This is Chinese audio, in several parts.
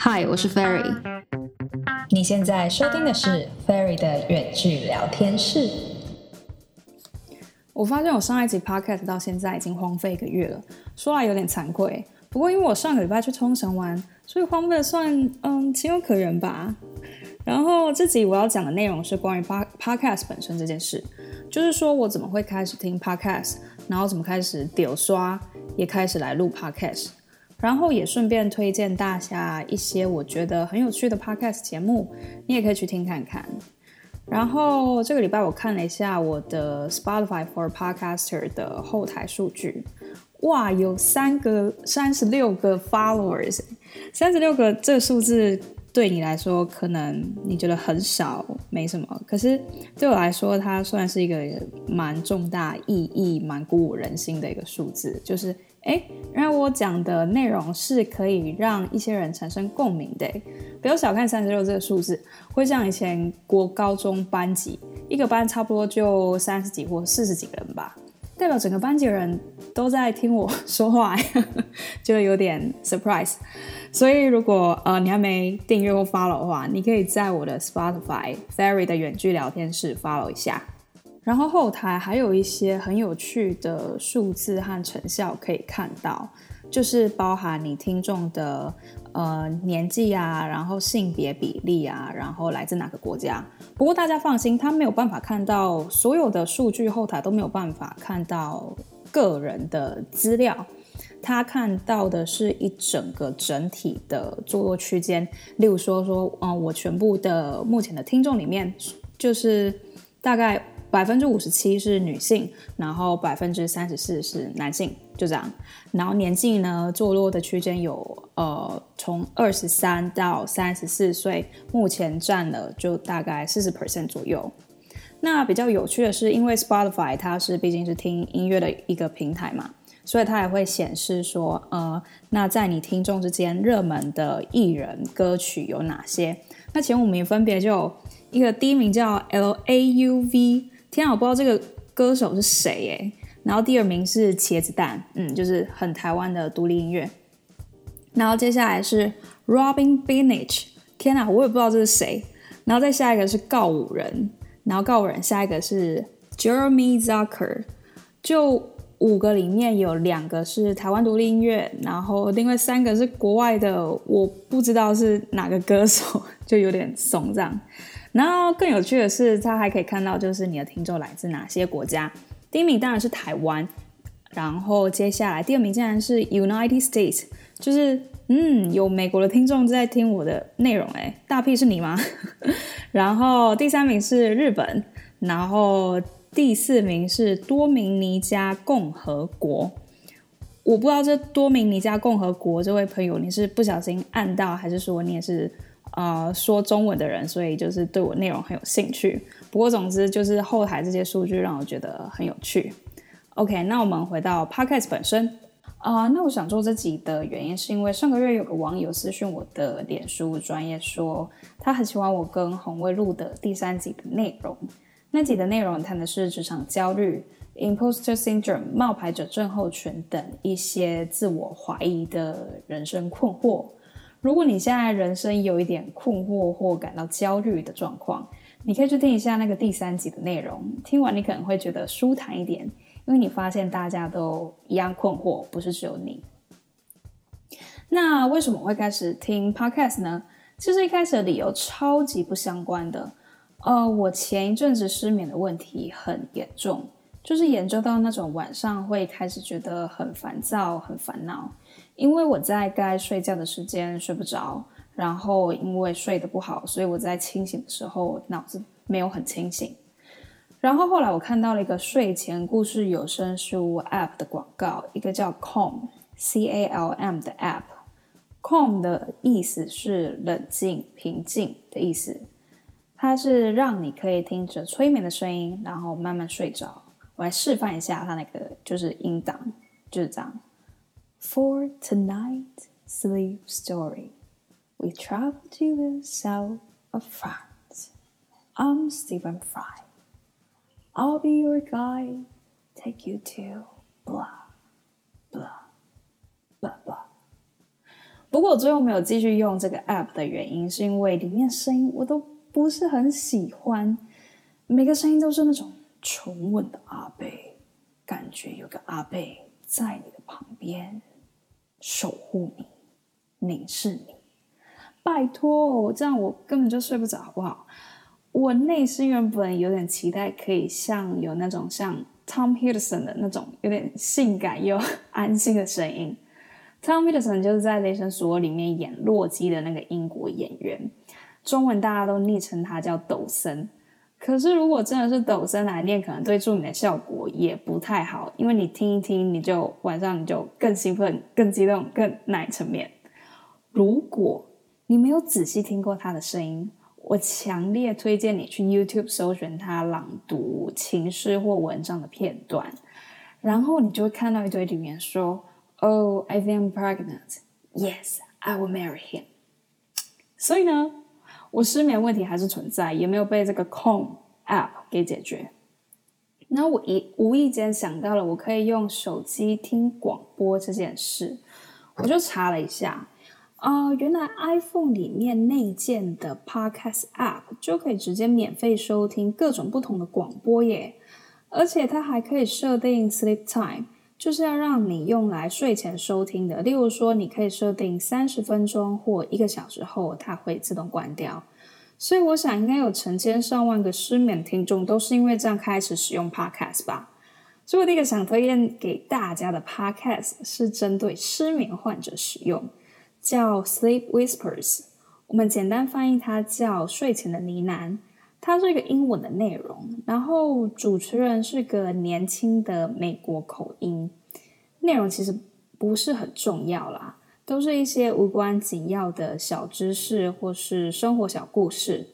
嗨，我是 Ferry。你现在收听的是 Ferry 的远距聊天室。我发现我上一集 Podcast 到现在已经荒废一个月了，说来有点惭愧。不过因为我上个礼拜去冲绳玩，所以荒废算嗯情有可原吧。然后这集我要讲的内容是关于 Podcast 本身这件事，就是说我怎么会开始听 Podcast，然后怎么开始丢刷，也开始来录 Podcast。然后也顺便推荐大家一些我觉得很有趣的 podcast 节目，你也可以去听看看。然后这个礼拜我看了一下我的 Spotify for Podcaster 的后台数据，哇，有三个三十六个 followers，三十六个这数字对你来说可能你觉得很少，没什么，可是对我来说它算是一个蛮重大意义、蛮鼓舞人心的一个数字，就是。哎，原来我讲的内容是可以让一些人产生共鸣的。不要小看三十六这个数字，会像以前国高中班级，一个班差不多就三十几或四十几个人吧，代表整个班级的人都在听我 说话，就有点 surprise。所以如果呃你还没订阅或 follow 的话，你可以在我的 Spotify Fairy 的远距聊天室 follow 一下。然后后台还有一些很有趣的数字和成效可以看到，就是包含你听众的呃年纪啊，然后性别比例啊，然后来自哪个国家。不过大家放心，他没有办法看到所有的数据，后台都没有办法看到个人的资料，他看到的是一整个整体的坐落区间。例如说说，嗯，我全部的目前的听众里面，就是大概。百分之五十七是女性，然后百分之三十四是男性，就这样。然后年纪呢，坐落的区间有呃，从二十三到三十四岁，目前占了就大概四十 percent 左右。那比较有趣的是，因为 Spotify 它是毕竟是听音乐的一个平台嘛，所以它也会显示说，呃，那在你听众之间热门的艺人歌曲有哪些？那前五名分别就一个第一名叫 L A U V。天，我不知道这个歌手是谁诶。然后第二名是茄子蛋，嗯，就是很台湾的独立音乐。然后接下来是 Robin Binich，天啊，我也不知道这是谁。然后再下一个是告五人，然后告五人下一个是 Jeremy Zucker。就五个里面有两个是台湾独立音乐，然后另外三个是国外的，我不知道是哪个歌手，就有点怂这样。然后更有趣的是，他还可以看到，就是你的听众来自哪些国家。第一名当然是台湾，然后接下来第二名竟然是 United States，就是嗯，有美国的听众在听我的内容，诶，大屁是你吗？然后第三名是日本，然后第四名是多明尼加共和国。我不知道这多明尼加共和国这位朋友，你是不小心按到，还是说你也是？呃，说中文的人，所以就是对我内容很有兴趣。不过，总之就是后台这些数据让我觉得很有趣。OK，那我们回到 Podcast 本身啊，那我想做这集的原因是因为上个月有个网友私讯我的脸书专业说，他很喜欢我跟红卫录的第三集的内容。那集的内容谈的是职场焦虑、Imposter Syndrome、冒牌者症候群等一些自我怀疑的人生困惑。如果你现在人生有一点困惑或感到焦虑的状况，你可以去听一下那个第三集的内容。听完你可能会觉得舒坦一点，因为你发现大家都一样困惑，不是只有你。那为什么会开始听 Podcast 呢？其实一开始的理由超级不相关的。呃，我前一阵子失眠的问题很严重，就是严重到那种晚上会开始觉得很烦躁、很烦恼。因为我在该睡觉的时间睡不着，然后因为睡得不好，所以我在清醒的时候脑子没有很清醒。然后后来我看到了一个睡前故事有声书 App 的广告，一个叫 Calm C A L M 的 App。Calm 的意思是冷静、平静的意思，它是让你可以听着催眠的声音，然后慢慢睡着。我来示范一下它那个就是音档，就是这样。For tonight's sleep story, we travel to the south of France. I'm Stephen Fry. I'll be your guide, take you to blah blah blah blah. 不过我最后没有继续用这个 app 的原因，是因为里面声音我都不是很喜欢，每个声音都是那种沉稳的阿伯，感觉有个阿伯 在你的旁边守护你、凝视你。拜托，这样我根本就睡不着，好不好？我内心原本有点期待，可以像有那种像 Tom Hiddleston 的那种有点性感又安心的声音。Tom Hiddleston 就是在《雷神索尔》里面演洛基的那个英国演员，中文大家都昵称他叫抖森。可是如果真的是抖森来念，可能对助眠的效果也不太好，因为你听一听，你就晚上你就更兴奋、更激动、更奶层面。如果你没有仔细听过他的声音，我强烈推荐你去 YouTube 搜寻他朗读情诗或文章的片段，然后你就会看到一堆留言说：“Oh, I think I'm pregnant. Yes, I will marry him.” 所以呢，我失眠问题还是存在，也没有被这个 Calm App 给解决。那我一无意间想到了我可以用手机听广播这件事，我就查了一下。啊、原来 iPhone 里面内建的 Podcast App 就可以直接免费收听各种不同的广播耶，而且它还可以设定 Sleep Time，就是要让你用来睡前收听的。例如说，你可以设定三十分钟或一个小时后，它会自动关掉。所以我想，应该有成千上万个失眠听众都是因为这样开始使用 Podcast 吧。所以我第一个想推荐给大家的 Podcast 是针对失眠患者使用。叫 Sleep Whispers，我们简单翻译它叫睡前的呢喃。它是一个英文的内容，然后主持人是个年轻的美国口音。内容其实不是很重要啦，都是一些无关紧要的小知识或是生活小故事。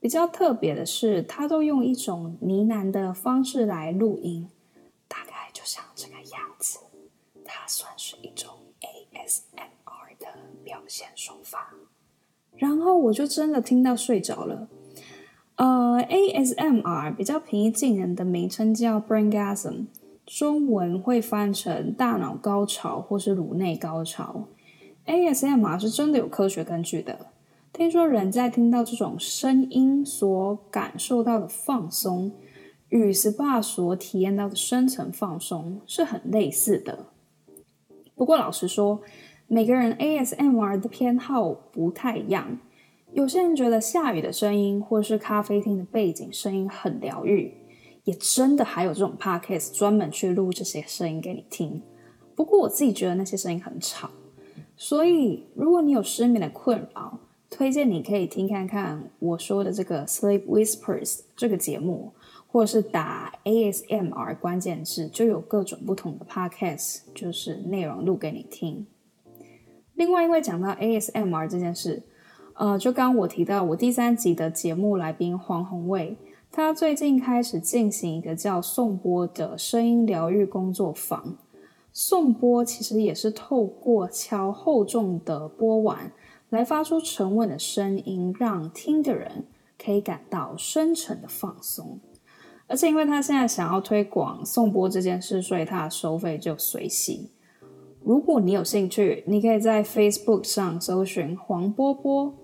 比较特别的是，他都用一种呢喃的方式来录音，大概就像这个样子。它算是一种 ASMR 的。表现手法，然后我就真的听到睡着了。呃，ASMR 比较平易近人的名称叫 Braingasm，中文会翻成大脑高潮或是颅内高潮。ASMR 是真的有科学根据的。听说人在听到这种声音所感受到的放松，与 SPA 所体验到的深层放松是很类似的。不过老实说，每个人 ASMR 的偏好不太一样，有些人觉得下雨的声音或是咖啡厅的背景声音很疗愈，也真的还有这种 podcast 专门去录这些声音给你听。不过我自己觉得那些声音很吵，所以如果你有失眠的困扰，推荐你可以听看看我说的这个 Sleep Whispers 这个节目，或者是打 ASMR 关键字，就有各种不同的 podcast，就是内容录给你听。另外，因为讲到 ASMR 这件事，呃，就刚我提到我第三集的节目来宾黄宏卫，他最近开始进行一个叫颂波的声音疗愈工作坊。颂波其实也是透过敲厚重的波碗来发出沉稳的声音，让听的人可以感到深沉的放松。而且，因为他现在想要推广颂波这件事，所以他的收费就随喜。如果你有兴趣，你可以在 Facebook 上搜寻黄波波，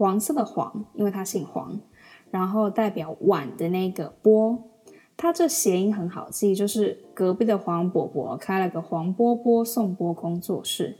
黄色的黄，因为他姓黄，然后代表碗的那个波，他这谐音很好记，就是隔壁的黄伯伯开了个黄波波送波工作室，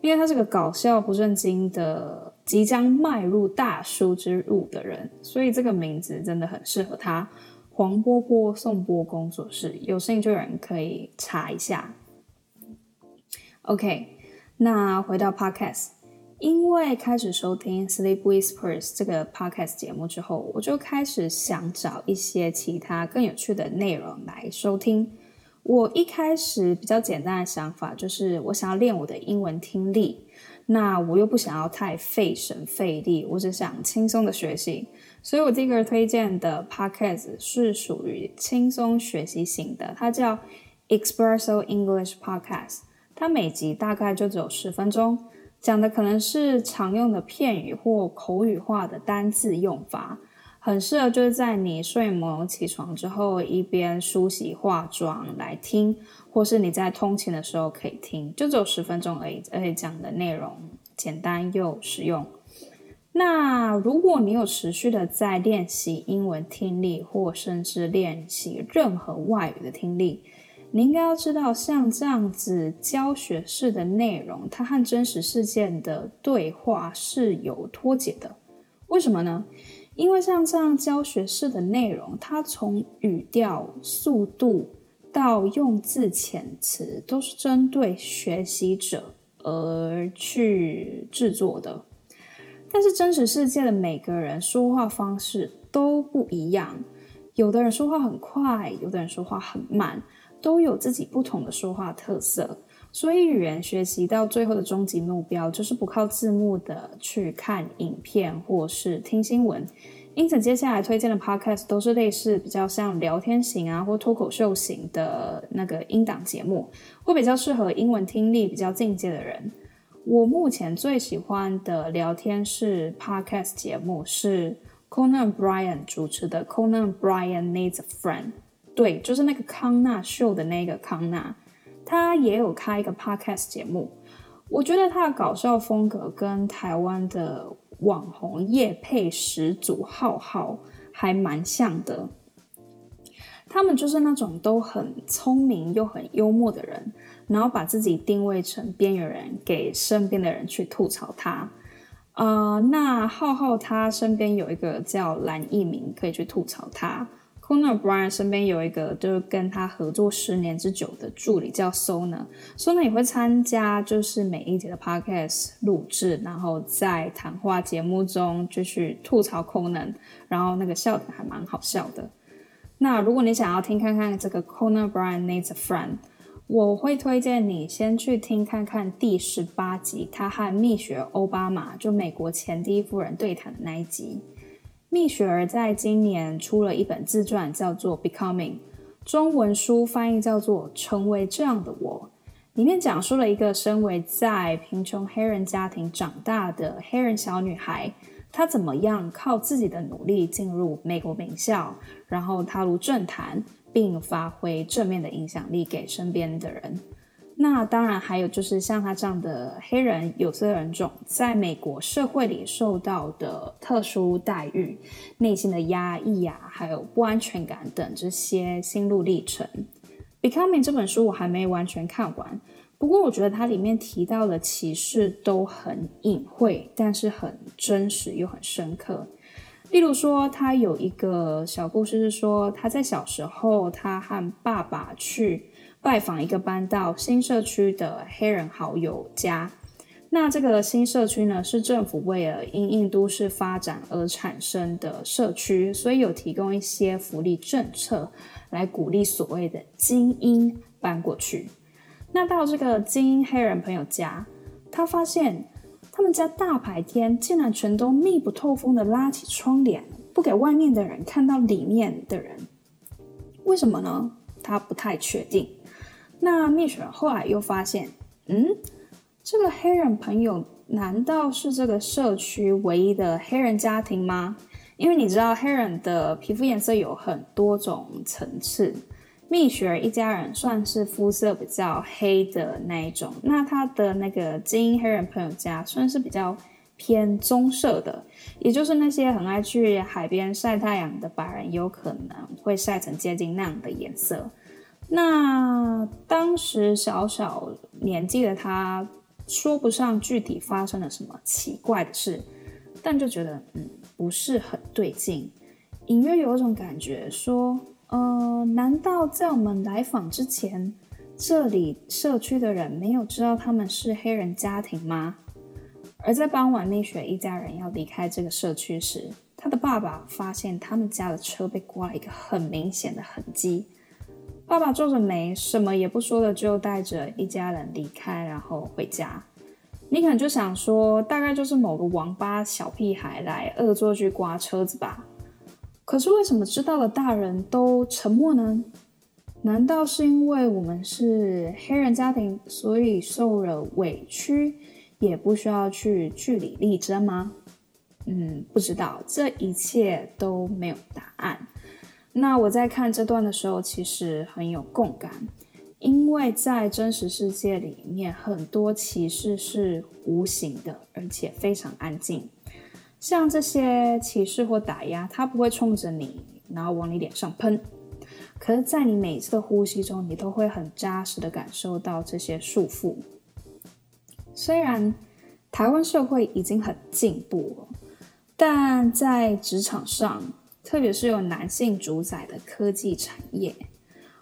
因为他是个搞笑不正经的即将迈入大叔之路的人，所以这个名字真的很适合他。黄波波送波工作室，有兴趣的人可以查一下。OK，那回到 Podcast，因为开始收听 Sleep Whispers 这个 Podcast 节目之后，我就开始想找一些其他更有趣的内容来收听。我一开始比较简单的想法就是，我想要练我的英文听力，那我又不想要太费神费力，我只想轻松的学习。所以我第一个推荐的 Podcast 是属于轻松学习型的，它叫 Expresso English Podcast。它每集大概就只有十分钟，讲的可能是常用的片语或口语化的单字用法，很适合就是在你睡梦起床之后，一边梳洗化妆来听，或是你在通勤的时候可以听，就只有十分钟而已，而且讲的内容简单又实用。那如果你有持续的在练习英文听力，或甚至练习任何外语的听力，你应该要知道，像这样子教学式的内容，它和真实事件的对话是有脱节的。为什么呢？因为像这样教学式的内容，它从语调、速度到用字遣词，都是针对学习者而去制作的。但是真实世界的每个人说话方式都不一样，有的人说话很快，有的人说话很慢，都有自己不同的说话特色。所以语言学习到最后的终极目标，就是不靠字幕的去看影片或是听新闻。因此，接下来推荐的 podcast 都是类似比较像聊天型啊或脱口秀型的那个音档节目，会比较适合英文听力比较进阶的人。我目前最喜欢的聊天式 podcast 节目是 Conan Bryan 主持的 Conan Bryan Needs a Friend，对，就是那个康纳秀的那个康纳，他也有开一个 podcast 节目。我觉得他的搞笑风格跟台湾的网红叶配始祖浩浩还蛮像的。他们就是那种都很聪明又很幽默的人。然后把自己定位成边缘人，给身边的人去吐槽他。呃，那浩浩他身边有一个叫蓝一鸣，可以去吐槽他。Conan O'Brien 身边有一个就是跟他合作十年之久的助理叫 Sona，Sona 也会参加就是每一集的 Podcast 录制，然后在谈话节目中就去吐槽 Conan，然后那个笑点还蛮好笑的。那如果你想要听看看这个 Conan O'Brien Needs a Friend。我会推荐你先去听看看第十八集，他和蜜雪儿欧巴马，就美国前第一夫人对谈的那一集。蜜雪儿在今年出了一本自传，叫做《Becoming》，中文书翻译叫做《成为这样的我》，里面讲述了一个身为在贫穷黑人家庭长大的黑人小女孩，她怎么样靠自己的努力进入美国名校，然后踏入政坛。并发挥正面的影响力给身边的人。那当然还有就是像他这样的黑人有色人种，在美国社会里受到的特殊待遇、内心的压抑啊，还有不安全感等这些心路历程。《Becoming》这本书我还没完全看完，不过我觉得它里面提到的歧视都很隐晦，但是很真实又很深刻。例如说，他有一个小故事，是说他在小时候，他和爸爸去拜访一个搬到新社区的黑人好友家。那这个新社区呢，是政府为了因应都市发展而产生的社区，所以有提供一些福利政策来鼓励所谓的精英搬过去。那到这个精英黑人朋友家，他发现。他们家大白天竟然全都密不透风的拉起窗帘，不给外面的人看到里面的人。为什么呢？他不太确定。那蜜雪儿后来又发现，嗯，这个黑人朋友难道是这个社区唯一的黑人家庭吗？因为你知道黑人的皮肤颜色有很多种层次。蜜雪儿一家人算是肤色比较黑的那一种，那他的那个精英黑人朋友家算是比较偏棕色的，也就是那些很爱去海边晒太阳的白人有可能会晒成接近那样的颜色。那当时小小年纪的他说不上具体发生了什么奇怪的事，但就觉得嗯不是很对劲，隐约有一种感觉说。呃，难道在我们来访之前，这里社区的人没有知道他们是黑人家庭吗？而在傍晚，蜜雪一家人要离开这个社区时，他的爸爸发现他们家的车被刮了一个很明显的痕迹。爸爸皱着眉，什么也不说的就带着一家人离开，然后回家。你可能就想说，大概就是某个王八小屁孩来恶作剧刮车子吧。可是为什么知道的大人都沉默呢？难道是因为我们是黑人家庭，所以受了委屈也不需要去据理力争吗？嗯，不知道，这一切都没有答案。那我在看这段的时候，其实很有共感，因为在真实世界里面，很多歧视是无形的，而且非常安静。像这些歧视或打压，它不会冲着你，然后往你脸上喷。可是，在你每一次的呼吸中，你都会很扎实的感受到这些束缚。虽然台湾社会已经很进步了，但在职场上，特别是由男性主宰的科技产业。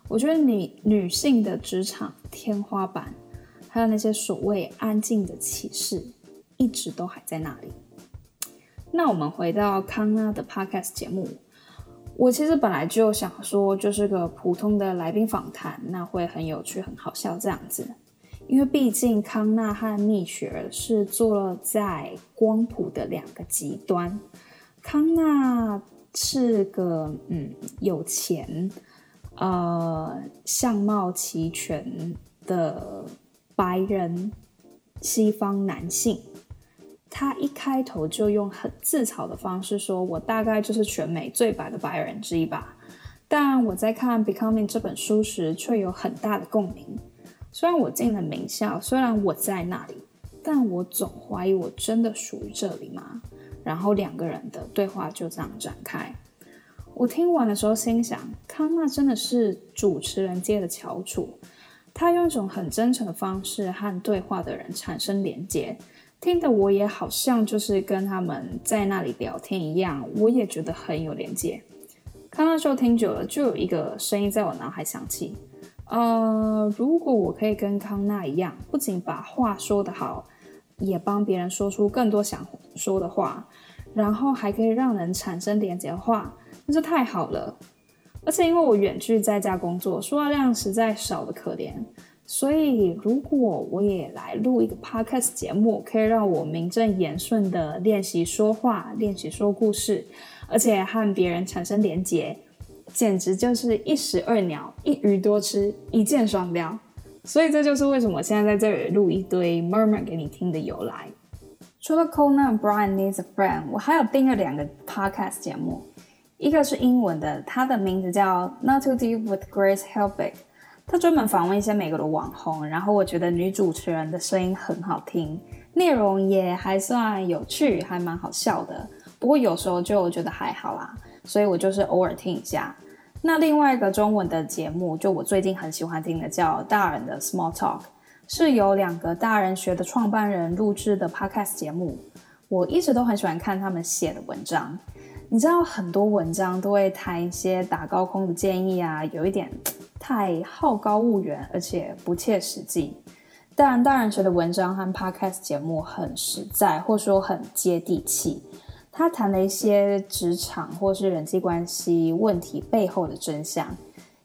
我觉得女女性的职场天花板，还有那些所谓安静的启示，一直都还在那里。那我们回到康纳的 Podcast 节目，我其实本来就想说，就是个普通的来宾访谈，那会很有趣、很好笑这样子。因为毕竟康纳和蜜雪儿是坐在光谱的两个极端，康纳是个嗯有钱。呃，相貌齐全的白人西方男性，他一开头就用很自嘲的方式说：“我大概就是全美最白的白人之一吧。”但我在看《Becoming》这本书时，却有很大的共鸣。虽然我进了名校，虽然我在那里，但我总怀疑我真的属于这里吗？然后两个人的对话就这样展开。我听完的时候心想，康纳真的是主持人界的翘楚。他用一种很真诚的方式和对话的人产生连接，听得我也好像就是跟他们在那里聊天一样，我也觉得很有连接。康纳秀听久了，就有一个声音在我脑海响起：呃，如果我可以跟康纳一样，不仅把话说得好，也帮别人说出更多想说的话，然后还可以让人产生连接的话。那就太好了，而且因为我远距在家工作，说话量实在少得可怜，所以如果我也来录一个 podcast 节目，可以让我名正言顺的练习说话，练习说故事，而且和别人产生连接，简直就是一石二鸟，一鱼多吃，一箭双雕。所以这就是为什么我现在在这里录一堆 murmur 给你听的由来。除了 Conan Brian Needs a Friend，我还有订阅两个 podcast 节目。一个是英文的，它的名字叫 Not Too Deep with Grace Helbig，它专门访问一些美国的网红，然后我觉得女主持人的声音很好听，内容也还算有趣，还蛮好笑的。不过有时候就觉得还好啦，所以我就是偶尔听一下。那另外一个中文的节目，就我最近很喜欢听的，叫大人的 Small Talk，是由两个大人学的创办人录制的 Podcast 节目。我一直都很喜欢看他们写的文章。你知道很多文章都会谈一些打高空的建议啊，有一点太好高骛远，而且不切实际。但大人学的文章和 podcast 节目很实在，或说很接地气。他谈了一些职场或是人际关系问题背后的真相，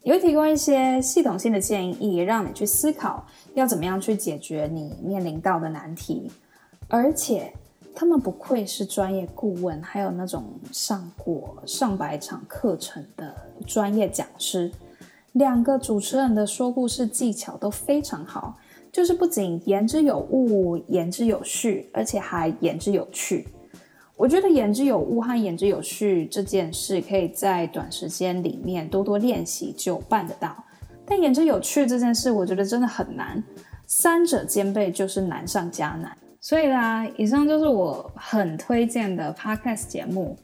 也会提供一些系统性的建议，让你去思考要怎么样去解决你面临到的难题，而且。他们不愧是专业顾问，还有那种上过上百场课程的专业讲师。两个主持人的说故事技巧都非常好，就是不仅言之有物、言之有序，而且还言之有趣。我觉得言之有物和言之有序这件事，可以在短时间里面多多练习就办得到。但言之有趣这件事，我觉得真的很难，三者兼备就是难上加难。所以啦，以上就是我很推荐的 podcast 节目。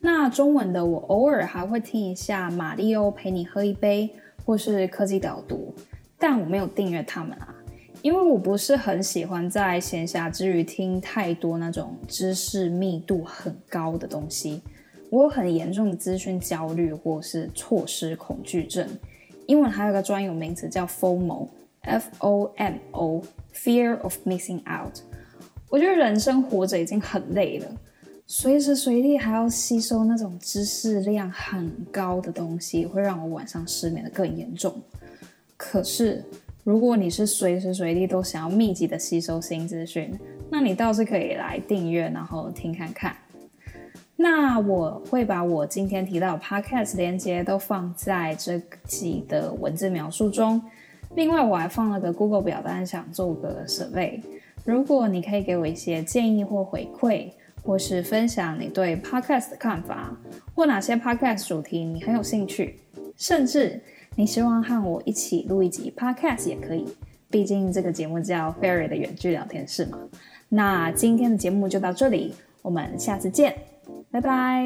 那中文的我偶尔还会听一下马力欧陪你喝一杯，或是科技导读，但我没有订阅他们啊，因为我不是很喜欢在闲暇之余听太多那种知识密度很高的东西。我有很严重的资讯焦虑或是错失恐惧症。英文还有个专有名词叫 FOMO，F-O-M-O，Fear of Missing Out。我觉得人生活着已经很累了，随时随地还要吸收那种知识量很高的东西，会让我晚上失眠的更严重。可是，如果你是随时随地都想要密集的吸收新资讯，那你倒是可以来订阅，然后听看看。那我会把我今天提到的 Podcast 连接都放在这集的文字描述中。另外，我还放了个 Google 表单，想做个 survey。如果你可以给我一些建议或回馈，或是分享你对 podcast 的看法，或哪些 podcast 主题你很有兴趣，甚至你希望和我一起录一集 Podcast 也可以，毕竟这个节目叫 Fairy 的远距聊天室嘛。那今天的节目就到这里，我们下次见，拜拜。